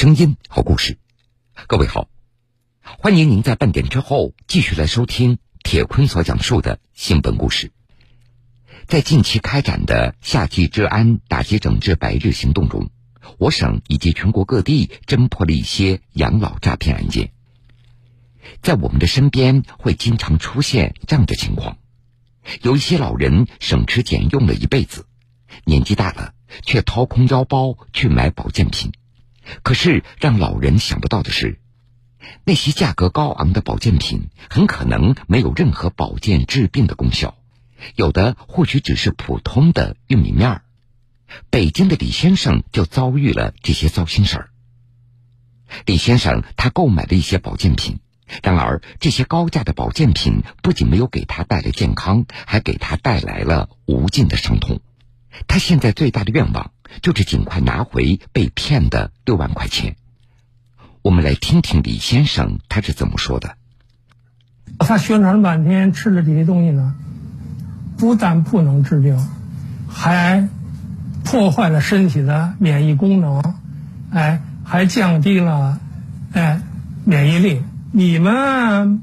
声音，好故事。各位好，欢迎您在半点之后继续来收听铁坤所讲述的新闻故事。在近期开展的夏季治安打击整治百日行动中，我省以及全国各地侦破了一些养老诈骗案件。在我们的身边会经常出现这样的情况：有一些老人省吃俭用了一辈子，年纪大了却掏空腰包去买保健品。可是，让老人想不到的是，那些价格高昂的保健品很可能没有任何保健治病的功效，有的或许只是普通的玉米面儿。北京的李先生就遭遇了这些糟心事儿。李先生他购买了一些保健品，然而这些高价的保健品不仅没有给他带来健康，还给他带来了无尽的伤痛。他现在最大的愿望就是尽快拿回被骗的六万块钱。我们来听听李先生他是怎么说的。他宣传了半天，吃了这些东西呢，不但不能治病，还破坏了身体的免疫功能，哎，还降低了哎免疫力。你们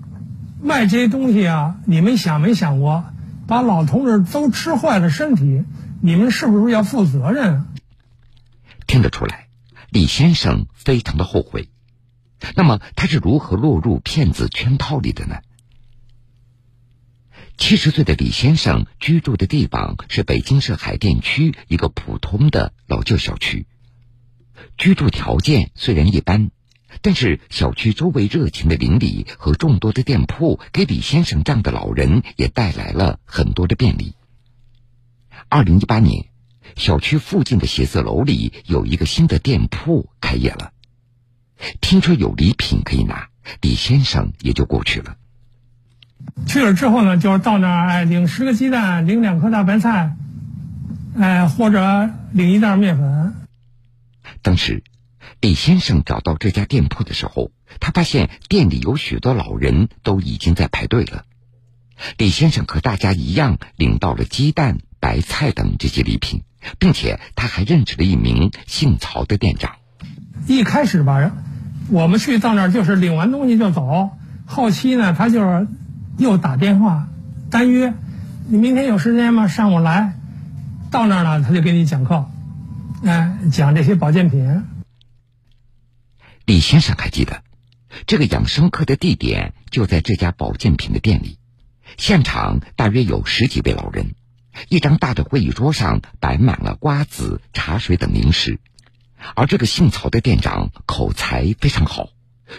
卖这些东西啊，你们想没想过，把老同志都吃坏了身体？你们是不是要负责任？听得出来，李先生非常的后悔。那么他是如何落入骗子圈套里的呢？七十岁的李先生居住的地方是北京市海淀区一个普通的老旧小区，居住条件虽然一般，但是小区周围热情的邻里和众多的店铺，给李先生这样的老人也带来了很多的便利。二零一八年，小区附近的写字楼里有一个新的店铺开业了。听说有礼品可以拿，李先生也就过去了。去了之后呢，就是到那儿，哎，领十个鸡蛋，领两颗大白菜，哎，或者领一袋面粉。当时，李先生找到这家店铺的时候，他发现店里有许多老人都已经在排队了。李先生和大家一样，领到了鸡蛋。白菜等这些礼品，并且他还认识了一名姓曹的店长。一开始吧，我们去到那儿就是领完东西就走。后期呢，他就是又打电话单约，你明天有时间吗？上午来。到那儿了，他就给你讲课，哎，讲这些保健品。李先生还记得，这个养生课的地点就在这家保健品的店里，现场大约有十几位老人。一张大的会议桌上摆满了瓜子、茶水等零食，而这个姓曹的店长口才非常好，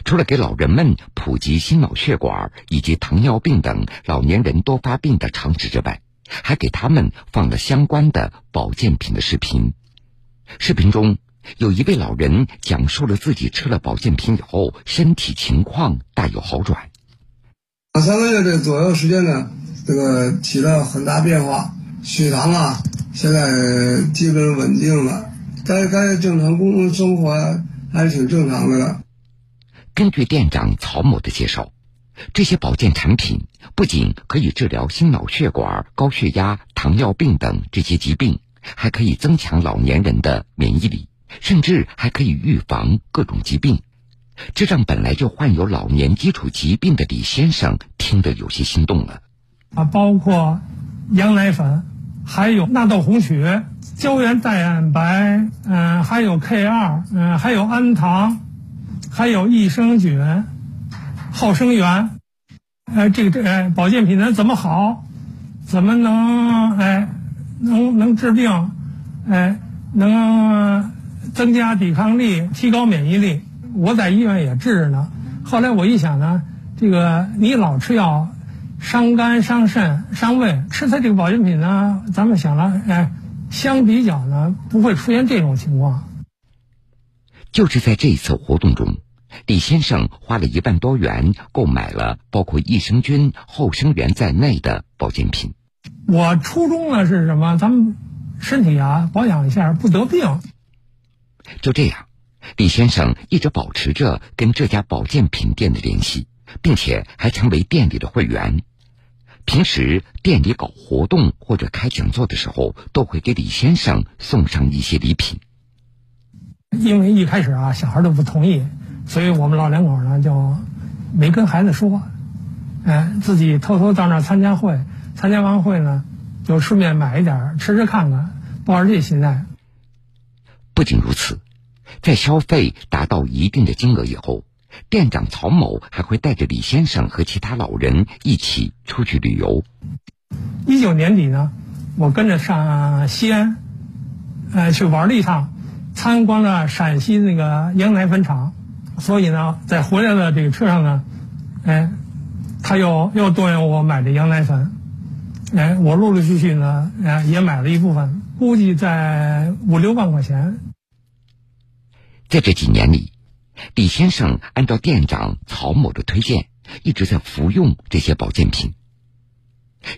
除了给老人们普及心脑血管以及糖尿病等老年人多发病的常识之外，还给他们放了相关的保健品的视频。视频中有一位老人讲述了自己吃了保健品以后身体情况大有好转。三个月的左右时间呢，这个起了很大变化。血糖啊，现在基本稳定了，该该正常工作生活还是挺正常的了。根据店长曹某的介绍，这些保健产品不仅可以治疗心脑血管、高血压、糖尿病等这些疾病，还可以增强老年人的免疫力，甚至还可以预防各种疾病。这让本来就患有老年基础疾病的李先生听得有些心动了。啊，包括羊奶粉。还有纳豆红曲、胶原蛋白，嗯，还有 K 二，嗯，还有氨糖，还有益生菌、好生元，哎，这个这哎，保健品呢怎么好？怎么能哎，能能治病？哎，能增加抵抗力，提高免疫力？我在医院也治呢。后来我一想呢，这个你老吃药。伤肝伤肾伤胃，吃他这个保健品呢，咱们想了，哎，相比较呢，不会出现这种情况。就是在这一次活动中，李先生花了一万多元购买了包括益生菌、后生元在内的保健品。我初衷呢是什么？咱们身体啊保养一下，不得病。就这样，李先生一直保持着跟这家保健品店的联系。并且还成为店里的会员，平时店里搞活动或者开讲座的时候，都会给李先生送上一些礼品。因为一开始啊，小孩都不同意，所以我们老两口呢就没跟孩子说，哎，自己偷偷到那儿参加会，参加完会呢，就顺便买一点吃吃看看，抱着这心态。不仅如此，在消费达到一定的金额以后，店长曹某还会带着李先生和其他老人一起出去旅游。一九年底呢，我跟着上西安，呃，去玩了一趟，参观了陕西那个羊奶粉厂，所以呢，在回来的这个车上呢，哎，他又又动员我买的羊奶粉，哎，我陆陆续续呢，哎，也买了一部分，估计在五六万块钱。在这几年里，李先生按照店长曹某的推荐，一直在服用这些保健品。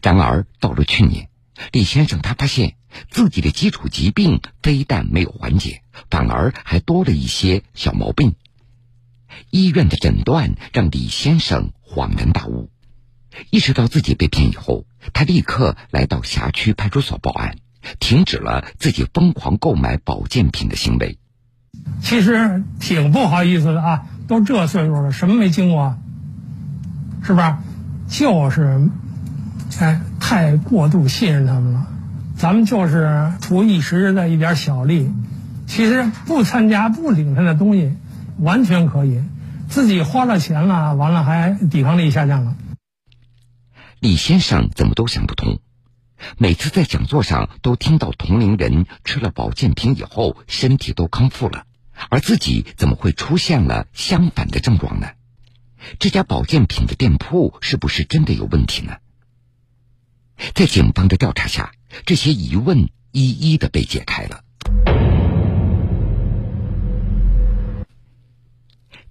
然而，到了去年，李先生他发现自己的基础疾病非但没有缓解，反而还多了一些小毛病。医院的诊断让李先生恍然大悟，意识到自己被骗以后，他立刻来到辖区派出所报案，停止了自己疯狂购买保健品的行为。其实挺不好意思的啊，都这岁数了，什么没经过，是不是？就是，哎，太过度信任他们了。咱们就是图一时的一点小利，其实不参加、不领他的东西，完全可以。自己花了钱了，完了还抵抗力下降了。李先生怎么都想不通，每次在讲座上都听到同龄人吃了保健品以后身体都康复了。而自己怎么会出现了相反的症状呢？这家保健品的店铺是不是真的有问题呢？在警方的调查下，这些疑问一一的被解开了。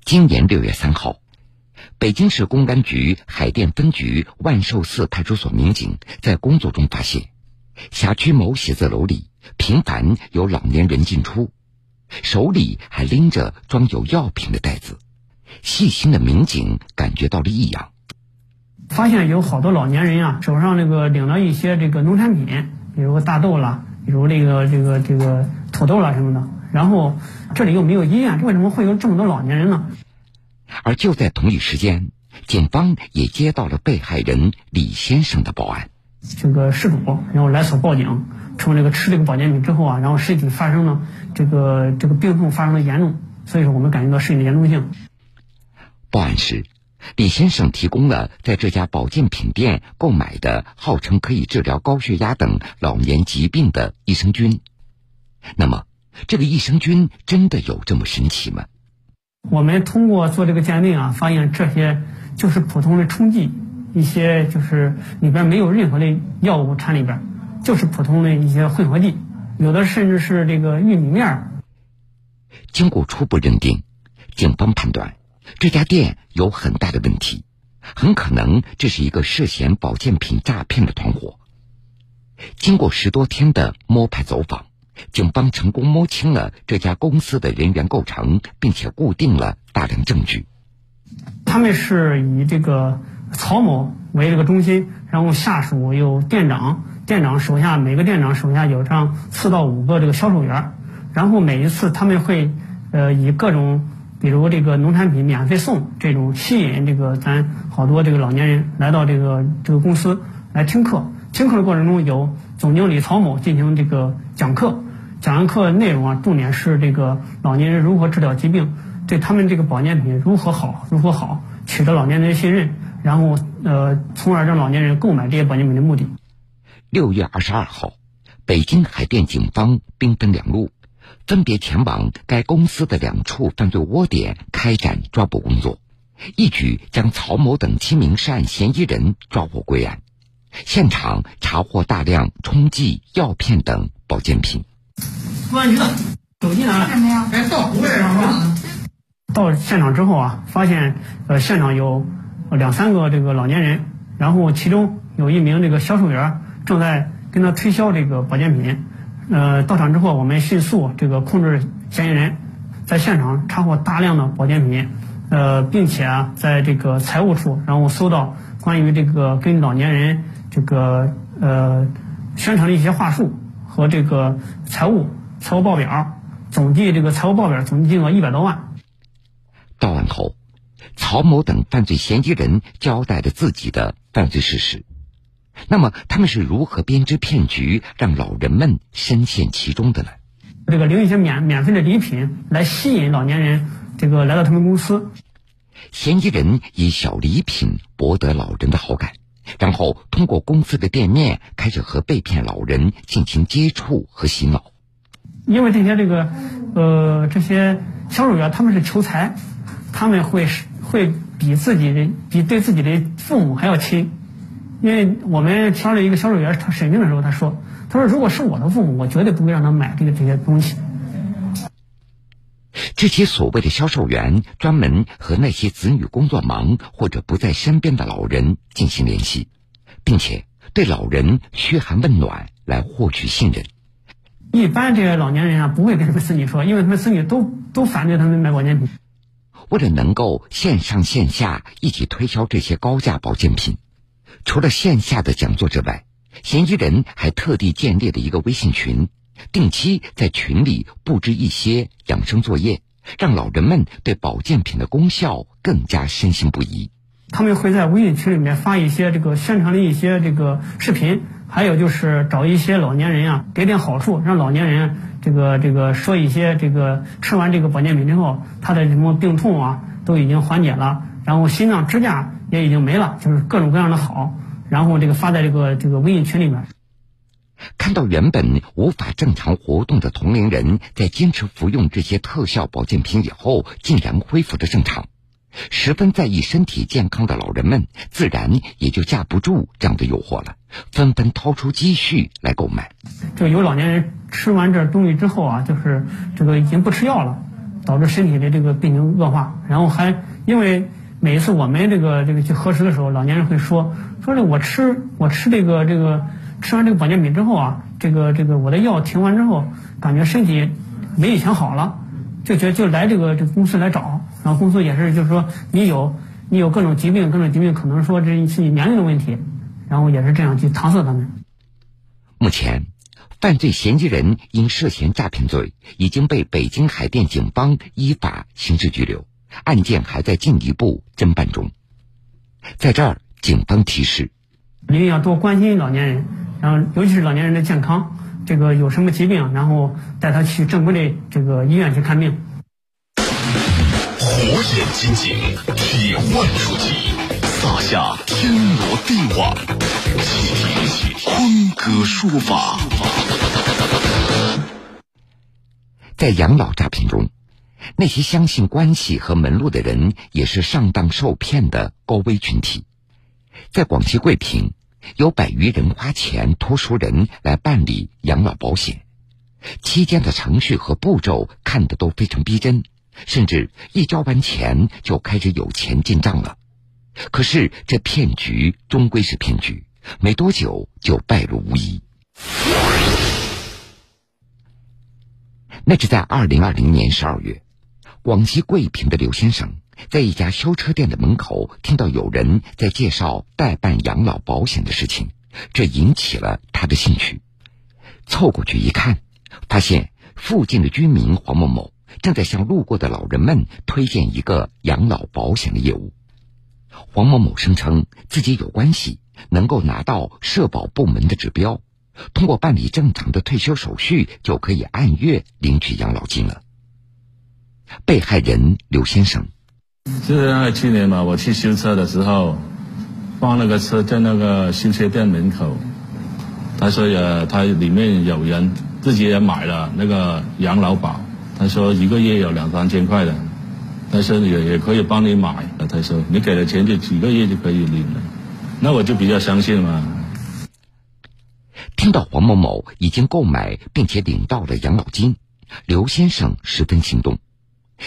今年六月三号，北京市公安局海淀分局万寿寺派出所民警在工作中发现，辖区某写字楼里频繁有老年人进出。手里还拎着装有药品的袋子，细心的民警感觉到了异样，发现有好多老年人啊，手上那个领了一些这个农产品，比如大豆啦，比如那个这个这个土豆啦什么的。然后这里又没有医院，为什么会有这么多老年人呢？而就在同一时间，警方也接到了被害人李先生的报案，这个失主然后来所报警。从这个吃这个保健品之后啊，然后身体发生了这个这个病痛发生了严重，所以说我们感觉到事情的严重性。报案时，李先生提供了在这家保健品店购买的号称可以治疗高血压等老年疾病的益生菌。那么，这个益生菌真的有这么神奇吗？我们通过做这个鉴定啊，发现这些就是普通的冲剂，一些就是里边没有任何的药物掺里边。就是普通的一些混合剂，有的甚至是这个玉米面。经过初步认定，警方判断这家店有很大的问题，很可能这是一个涉嫌保健品诈骗的团伙。经过十多天的摸排走访，警方成功摸清了这家公司的人员构成，并且固定了大量证据。他们是以这个曹某为这个中心，然后下属有店长。店长手下每个店长手下有这样四到五个这个销售员，然后每一次他们会，呃，以各种比如这个农产品免费送这种吸引这个咱好多这个老年人来到这个这个公司来听课。听课的过程中，有总经理曹某进行这个讲课，讲完课内容啊，重点是这个老年人如何治疗疾病，对他们这个保健品如何好如何好，取得老年人的信任，然后呃，从而让老年人购买这些保健品的目的。六月二十二号，北京海淀警方兵分两路，分别前往该公司的两处犯罪窝点开展抓捕工作，一举将曹某等七名涉案嫌疑人抓获归案。现场查获大量冲剂、药片等保健品。公安局的手机拿来。哎，到湖北上吧。到现场之后啊，发现呃现场有两三个这个老年人，然后其中有一名这个销售员。正在跟他推销这个保健品，呃，到场之后，我们迅速这个控制嫌疑人，在现场查获大量的保健品，呃，并且啊，在这个财务处，然后搜到关于这个跟老年人这个呃宣传的一些话术和这个财务财务报表，总计这个财务报表总计金额一百多万。到案后，曹某等犯罪嫌疑人交代了自己的犯罪事实。那么，他们是如何编织骗局，让老人们深陷其中的呢？这个领一些免免费的礼品来吸引老年人，这个来到他们公司。嫌疑人以小礼品博得老人的好感，然后通过公司的店面开始和被骗老人进行接触和洗脑。因为这些这个，呃，这些销售员他们是求财，他们会会比自己的比对自己的父母还要亲。因为我们挑了一个销售员，他审定的时候他说：“他说如果是我的父母，我绝对不会让他买这个这些东西。”这些所谓的销售员专门和那些子女工作忙或者不在身边的老人进行联系，并且对老人嘘寒问暖来获取信任。一般这些老年人啊，不会跟他们子女说，因为他们子女都都反对他们买保健品。为了能够线上线下一起推销这些高价保健品，除了线下的讲座之外，嫌疑人还特地建立了一个微信群。定期在群里布置一些养生作业，让老人们对保健品的功效更加深信不疑。他们会在微信群里面发一些这个宣传的一些这个视频，还有就是找一些老年人啊，给点好处，让老年人这个这个说一些这个吃完这个保健品之后，他的什么病痛啊都已经缓解了，然后心脏支架也已经没了，就是各种各样的好，然后这个发在这个这个微信群里面。看到原本无法正常活动的同龄人在坚持服用这些特效保健品以后，竟然恢复了正常，十分在意身体健康的老人们自然也就架不住这样的诱惑了，纷纷掏出积蓄来购买。就有老年人吃完这东西之后啊，就是这个已经不吃药了，导致身体的这个病情恶化，然后还因为每一次我们这个这个去核实的时候，老年人会说说这我吃我吃这个这个。吃完这个保健品之后啊，这个这个我的药停完之后，感觉身体没以前好了，就觉得就来这个这个公司来找，然后公司也是就是说你有你有各种疾病，各种疾病可能说这是你年龄的问题，然后也是这样去搪塞他们。目前，犯罪嫌疑人因涉嫌诈骗罪已经被北京海淀警方依法刑事拘留，案件还在进一步侦办中。在这儿，警方提示：一定要多关心老年人。然后，尤其是老年人的健康，这个有什么疾病，然后带他去正规的这个医院去看病。火眼金睛，铁腕出击，撒下天罗地网，请听坤哥说法。在养老诈骗中，那些相信关系和门路的人，也是上当受骗的高危群体。在广西桂平。有百余人花钱托熟人来办理养老保险，期间的程序和步骤看得都非常逼真，甚至一交完钱就开始有钱进账了。可是这骗局终归是骗局，没多久就败露无遗。那是在二零二零年十二月，广西桂平的刘先生。在一家修车店的门口，听到有人在介绍代办养老保险的事情，这引起了他的兴趣。凑过去一看，发现附近的居民黄某某正在向路过的老人们推荐一个养老保险的业务。黄某某声称自己有关系，能够拿到社保部门的指标，通过办理正常的退休手续，就可以按月领取养老金了。被害人刘先生。就是那个去年嘛，我去修车的时候，放那个车在那个修车店门口。他说也，他里面有人自己也买了那个养老保。他说一个月有两三千块的，他说也也可以帮你买。他说你给了钱就几个月就可以领了，那我就比较相信嘛。听到黄某某已经购买并且领到了养老金，刘先生十分心动。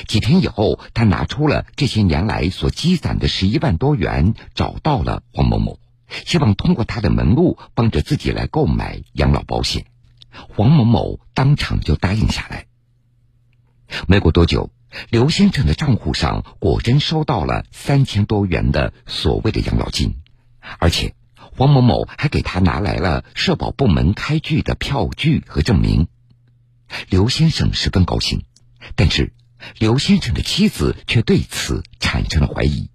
几天以后，他拿出了这些年来所积攒的十一万多元，找到了黄某某，希望通过他的门路帮着自己来购买养老保险。黄某某当场就答应下来。没过多久，刘先生的账户上果真收到了三千多元的所谓的养老金，而且黄某某还给他拿来了社保部门开具的票据和证明。刘先生十分高兴，但是刘先生的妻子却对此产生了怀疑，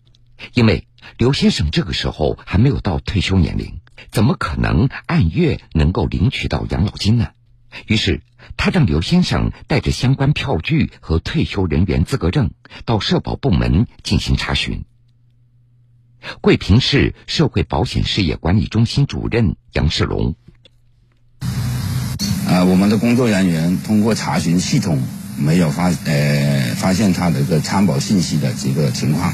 因为刘先生这个时候还没有到退休年龄，怎么可能按月能够领取到养老金呢？于是，他让刘先生带着相关票据和退休人员资格证到社保部门进行查询。桂平市社会保险事业管理中心主任杨世龙。啊，我们的工作人员通过查询系统没有发呃发现他的一个参保信息的这个情况。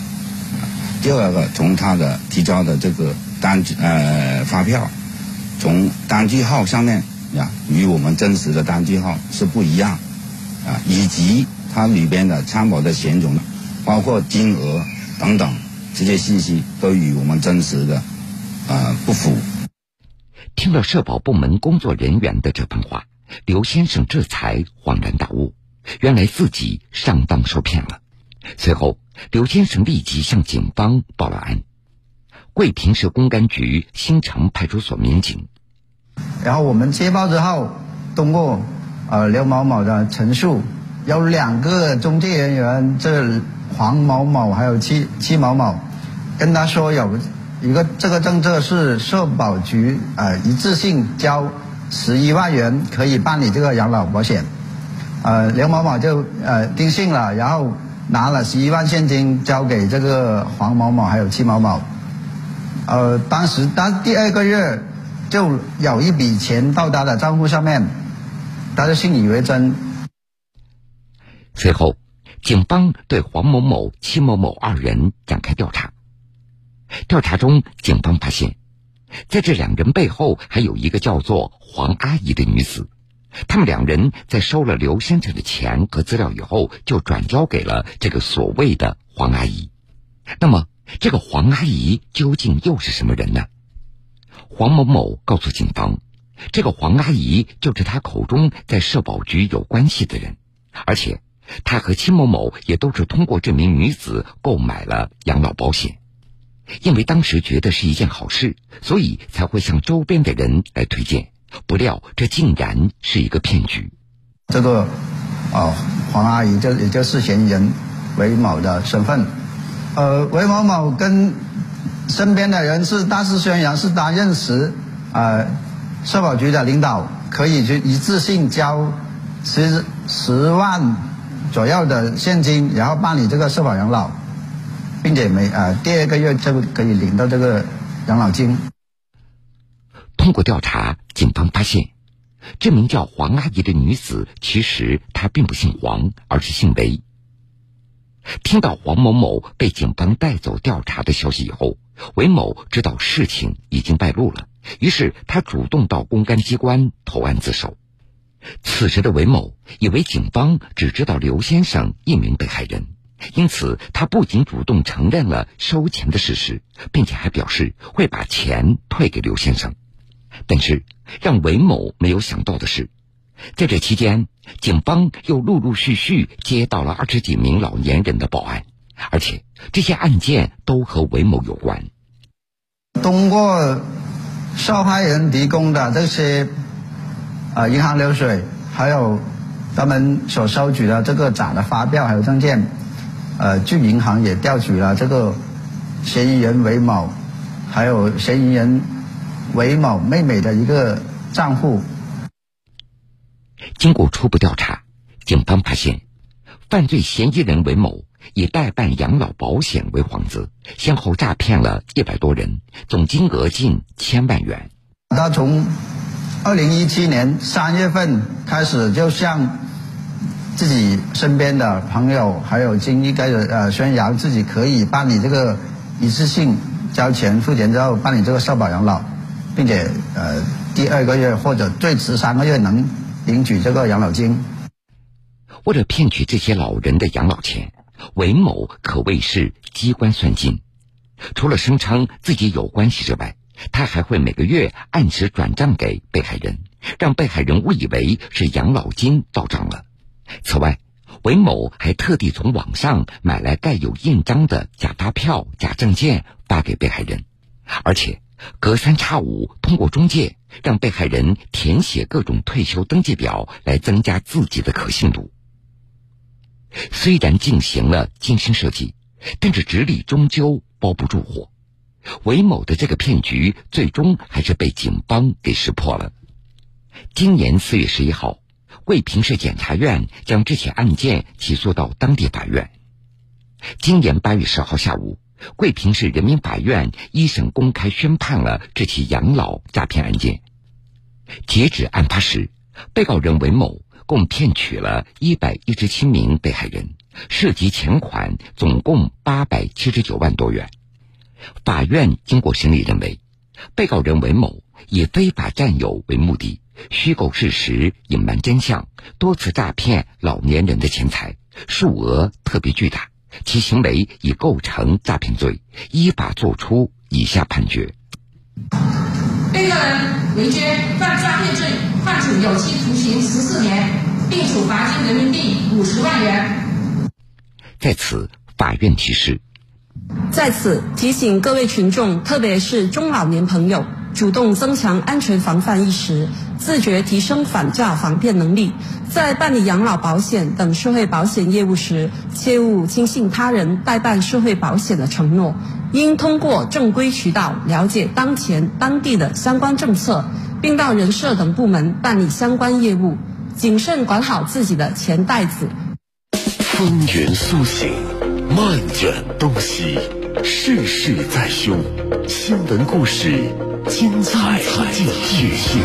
第二个，从他的提交的这个单呃发票，从单据号上面呀，与我们真实的单据号是不一样啊，以及它里边的参保的险种，包括金额等等这些信息都与我们真实的啊不符。听了社保部门工作人员的这番话，刘先生这才恍然大悟，原来自己上当受骗了。随后，刘先生立即向警方报了案。桂平市公安局新城派出所民警，然后我们接报之后，通过呃刘某某的陈述，有两个中介人员，这黄某某还有戚戚某某，跟他说有。一个这个政策是社保局呃一次性交十一万元可以办理这个养老保险，呃刘某某就呃定信了，然后拿了十一万现金交给这个黄某某还有戚某某，呃当时当第二个月就有一笔钱到他的账户上面，他就信以为真。随后，警方对黄某某、戚某某二人展开调查。调查中，警方发现，在这两人背后还有一个叫做黄阿姨的女子。他们两人在收了刘先生的钱和资料以后，就转交给了这个所谓的黄阿姨。那么，这个黄阿姨究竟又是什么人呢？黄某某告诉警方，这个黄阿姨就是他口中在社保局有关系的人，而且他和戚某某也都是通过这名女子购买了养老保险。因为当时觉得是一件好事，所以才会向周边的人来推荐。不料这竟然是一个骗局。这个哦，黄阿姨就也就是嫌疑人韦某的身份。呃，韦某某跟身边的人是大肆宣扬是担任时，呃，社保局的领导可以去一次性交十十万左右的现金，然后办理这个社保养老。并且每呃第二个月就可以领到这个养老金。通过调查，警方发现，这名叫黄阿姨的女子，其实她并不姓黄，而是姓雷。听到黄某某被警方带走调查的消息以后，韦某知道事情已经败露了，于是他主动到公安机关投案自首。此时的韦某以为警方只知道刘先生一名被害人。因此，他不仅主动承认了收钱的事实，并且还表示会把钱退给刘先生。但是，让韦某没有想到的是，在这期间，警方又陆陆续续接到了二十几名老年人的报案，而且这些案件都和韦某有关。通过受害人提供的这些呃银行流水，还有他们所收取的这个假的发票还有证件。呃，据银行也调取了这个嫌疑人韦某，还有嫌疑人韦某妹妹的一个账户。经过初步调查，警方发现，犯罪嫌疑人韦某以代办养老保险为幌子，先后诈骗了一百多人，总金额近千万元。他从二零一七年三月份开始，就向自己身边的朋友还有经历，开始呃宣扬自己可以办理这个一次性交钱付钱之后办理这个社保养老，并且呃第二个月或者最迟三个月能领取这个养老金。为了骗取这些老人的养老钱，韦某可谓是机关算尽。除了声称自己有关系之外，他还会每个月按时转账给被害人，让被害人误以为是养老金到账了。此外，韦某还特地从网上买来盖有印章的假发票、假证件发给被害人，而且隔三差五通过中介让被害人填写各种退休登记表，来增加自己的可信度。虽然进行了精心设计，但是纸里终究包不住火。韦某的这个骗局最终还是被警方给识破了。今年四月十一号，桂平市检察院将这起案件起诉到当地法院。今年八月十号下午，桂平市人民法院一审公开宣判了这起养老诈骗案件。截止案发时，被告人韦某共骗取了一百一十七名被害人，涉及钱款总共八百七十九万多元。法院经过审理认为，被告人韦某以非法占有为目的，虚构事实、隐瞒真相，多次诈骗老年人的钱财，数额特别巨大，其行为已构成诈骗罪，依法作出以下判决：被告人韦娟犯诈骗罪，判处有期徒刑十四年，并处罚金人民币五十万元。在此，法院提示。在此提醒各位群众，特别是中老年朋友，主动增强安全防范意识，自觉提升反诈防骗能力。在办理养老保险等社会保险业务时，切勿轻信他人代办社会保险的承诺，应通过正规渠道了解当前当地的相关政策，并到人社等部门办理相关业务，谨慎管好自己的钱袋子。风云苏醒。漫卷东西，世事在胸，新闻故事精彩继续。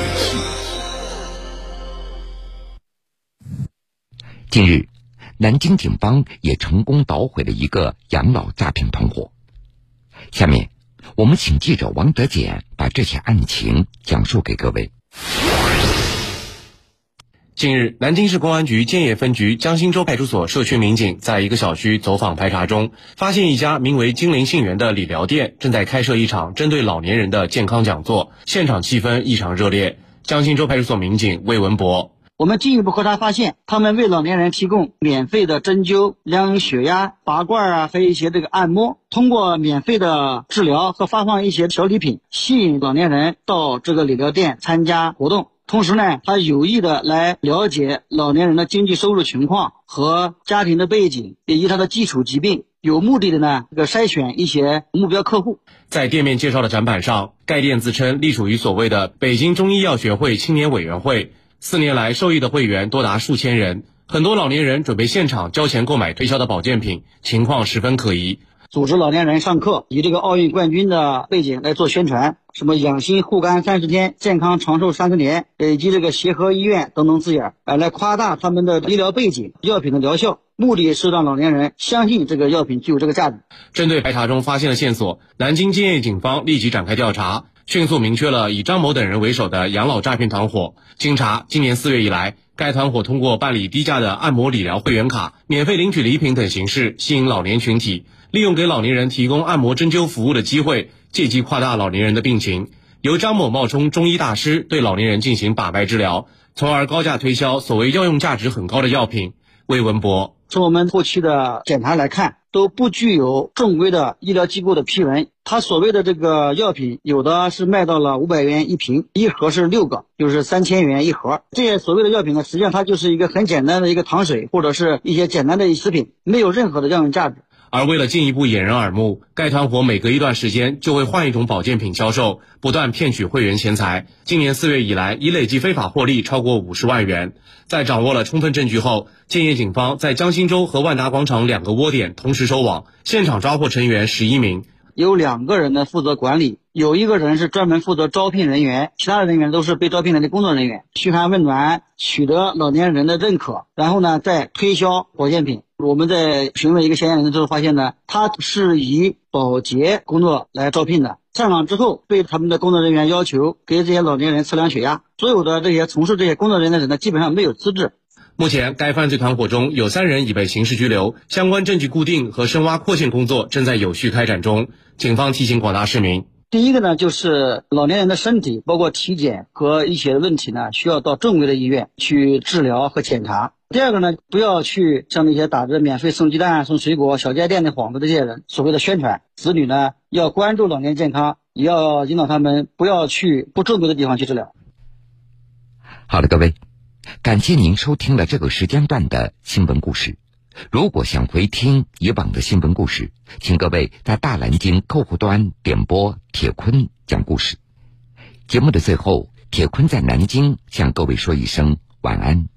近日，南京警方也成功捣毁了一个养老诈骗团伙。下面，我们请记者王德俭把这起案情讲述给各位。近日，南京市公安局建邺分局江心洲派出所社区民警在一个小区走访排查中，发现一家名为“金陵信源”的理疗店正在开设一场针对老年人的健康讲座，现场气氛异常热烈。江心洲派出所民警魏文博：我们进一步核查发现，他们为老年人提供免费的针灸、量血压、拔罐啊，还有一些这个按摩，通过免费的治疗和发放一些小礼品，吸引老年人到这个理疗店参加活动。同时呢，他有意的来了解老年人的经济收入情况和家庭的背景，以及他的基础疾病，有目的的呢，这个筛选一些目标客户。在店面介绍的展板上，该店自称隶属于所谓的北京中医药学会青年委员会，四年来受益的会员多达数千人，很多老年人准备现场交钱购买推销的保健品，情况十分可疑。组织老年人上课，以这个奥运冠军的背景来做宣传，什么养心护肝三十天，健康长寿三十年，以及这个协和医院等等字眼，哎，来夸大他们的医疗背景、药品的疗效，目的是让老年人相信这个药品具有这个价值。针对排查中发现的线索，南京建邺警方立即展开调查，迅速明确了以张某等人为首的养老诈骗团伙。经查，今年四月以来，该团伙通过办理低价的按摩理疗会员卡、免费领取礼品等形式，吸引老年群体。利用给老年人提供按摩针灸服务的机会，借机夸大老年人的病情，由张某冒充中医大师对老年人进行把脉治疗，从而高价推销所谓药用价值很高的药品。魏文博，从我们后期的检查来看，都不具有正规的医疗机构的批文。他所谓的这个药品，有的是卖到了五百元一瓶，一盒是六个，就是三千元一盒。这些所谓的药品呢，实际上它就是一个很简单的一个糖水，或者是一些简单的食品，没有任何的药用价值。而为了进一步掩人耳目，该团伙每隔一段时间就会换一种保健品销售，不断骗取会员钱财。今年四月以来，已累计非法获利超过五十万元。在掌握了充分证据后，建业警方在江心洲和万达广场两个窝点同时收网，现场抓获成员十一名。有两个人呢负责管理，有一个人是专门负责招聘人员，其他的人员都是被招聘来的工作人员，嘘寒问暖，取得老年人的认可，然后呢再推销保健品。我们在询问一个嫌疑人的时候，发现呢，他是以保洁工作来招聘的。上岗之后，被他们的工作人员要求给这些老年人测量血压。所有的这些从事这些工作人员的人呢，基本上没有资质。目前，该犯罪团伙中有三人已被刑事拘留，相关证据固定和深挖扩线工作正在有序开展中。警方提醒广大市民。第一个呢，就是老年人的身体，包括体检和一些问题呢，需要到正规的医院去治疗和检查。第二个呢，不要去像那些打着免费送鸡蛋、送水果、小家电的幌子这些人所谓的宣传。子女呢，要关注老年健康，也要引导他们不要去不正规的地方去治疗。好的，各位，感谢您收听了这个时间段的新闻故事。如果想回听以往的新闻故事，请各位在大南京客户端点播铁坤讲故事。节目的最后，铁坤在南京向各位说一声晚安。